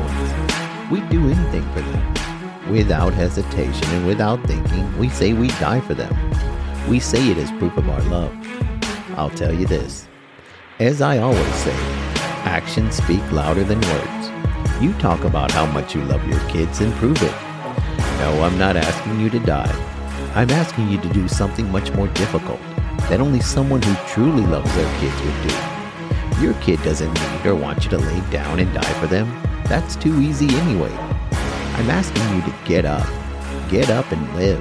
ones. We'd do anything for them. Without hesitation and without thinking, we say we die for them. We say it as proof of our love. I'll tell you this. As I always say, actions speak louder than words. You talk about how much you love your kids and prove it. No, I'm not asking you to die. I'm asking you to do something much more difficult that only someone who truly loves their kids would do. Your kid doesn't need or want you to lay down and die for them. That's too easy anyway. I'm asking you to get up. Get up and live.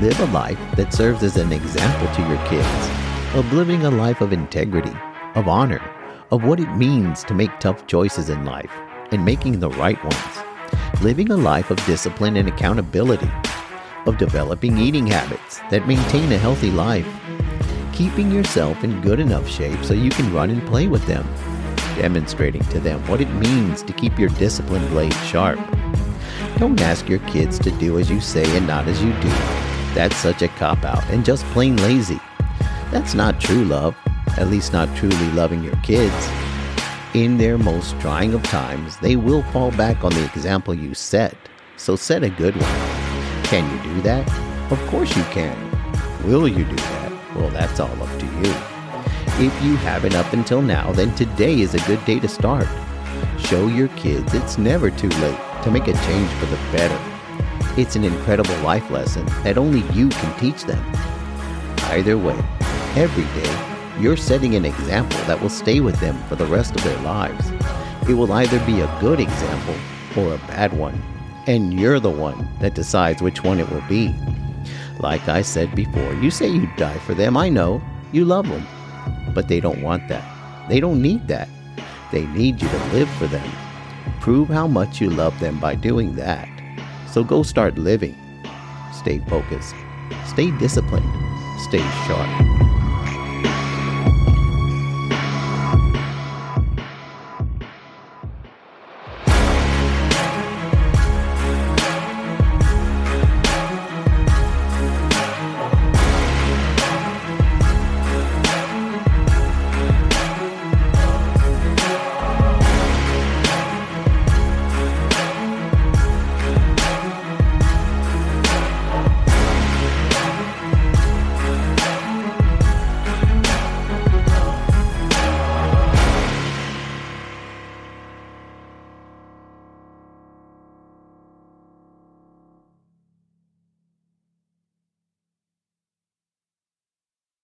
Live a life that serves as an example to your kids of living a life of integrity, of honor, of what it means to make tough choices in life and making the right ones. Living a life of discipline and accountability, of developing eating habits that maintain a healthy life, keeping yourself in good enough shape so you can run and play with them, demonstrating to them what it means to keep your discipline blade sharp. Don't ask your kids to do as you say and not as you do. That's such a cop out and just plain lazy. That's not true love, at least not truly loving your kids. In their most trying of times, they will fall back on the example you set, so set a good one. Can you do that? Of course you can. Will you do that? Well, that's all up to you. If you haven't up until now, then today is a good day to start. Show your kids it's never too late to make a change for the better. It's an incredible life lesson that only you can teach them. Either way, every day, you're setting an example that will stay with them for the rest of their lives. It will either be a good example or a bad one, and you're the one that decides which one it will be. Like I said before, you say you'd die for them. I know. You love them. But they don't want that. They don't need that. They need you to live for them. Prove how much you love them by doing that. So go start living. Stay focused. Stay disciplined. Stay sharp.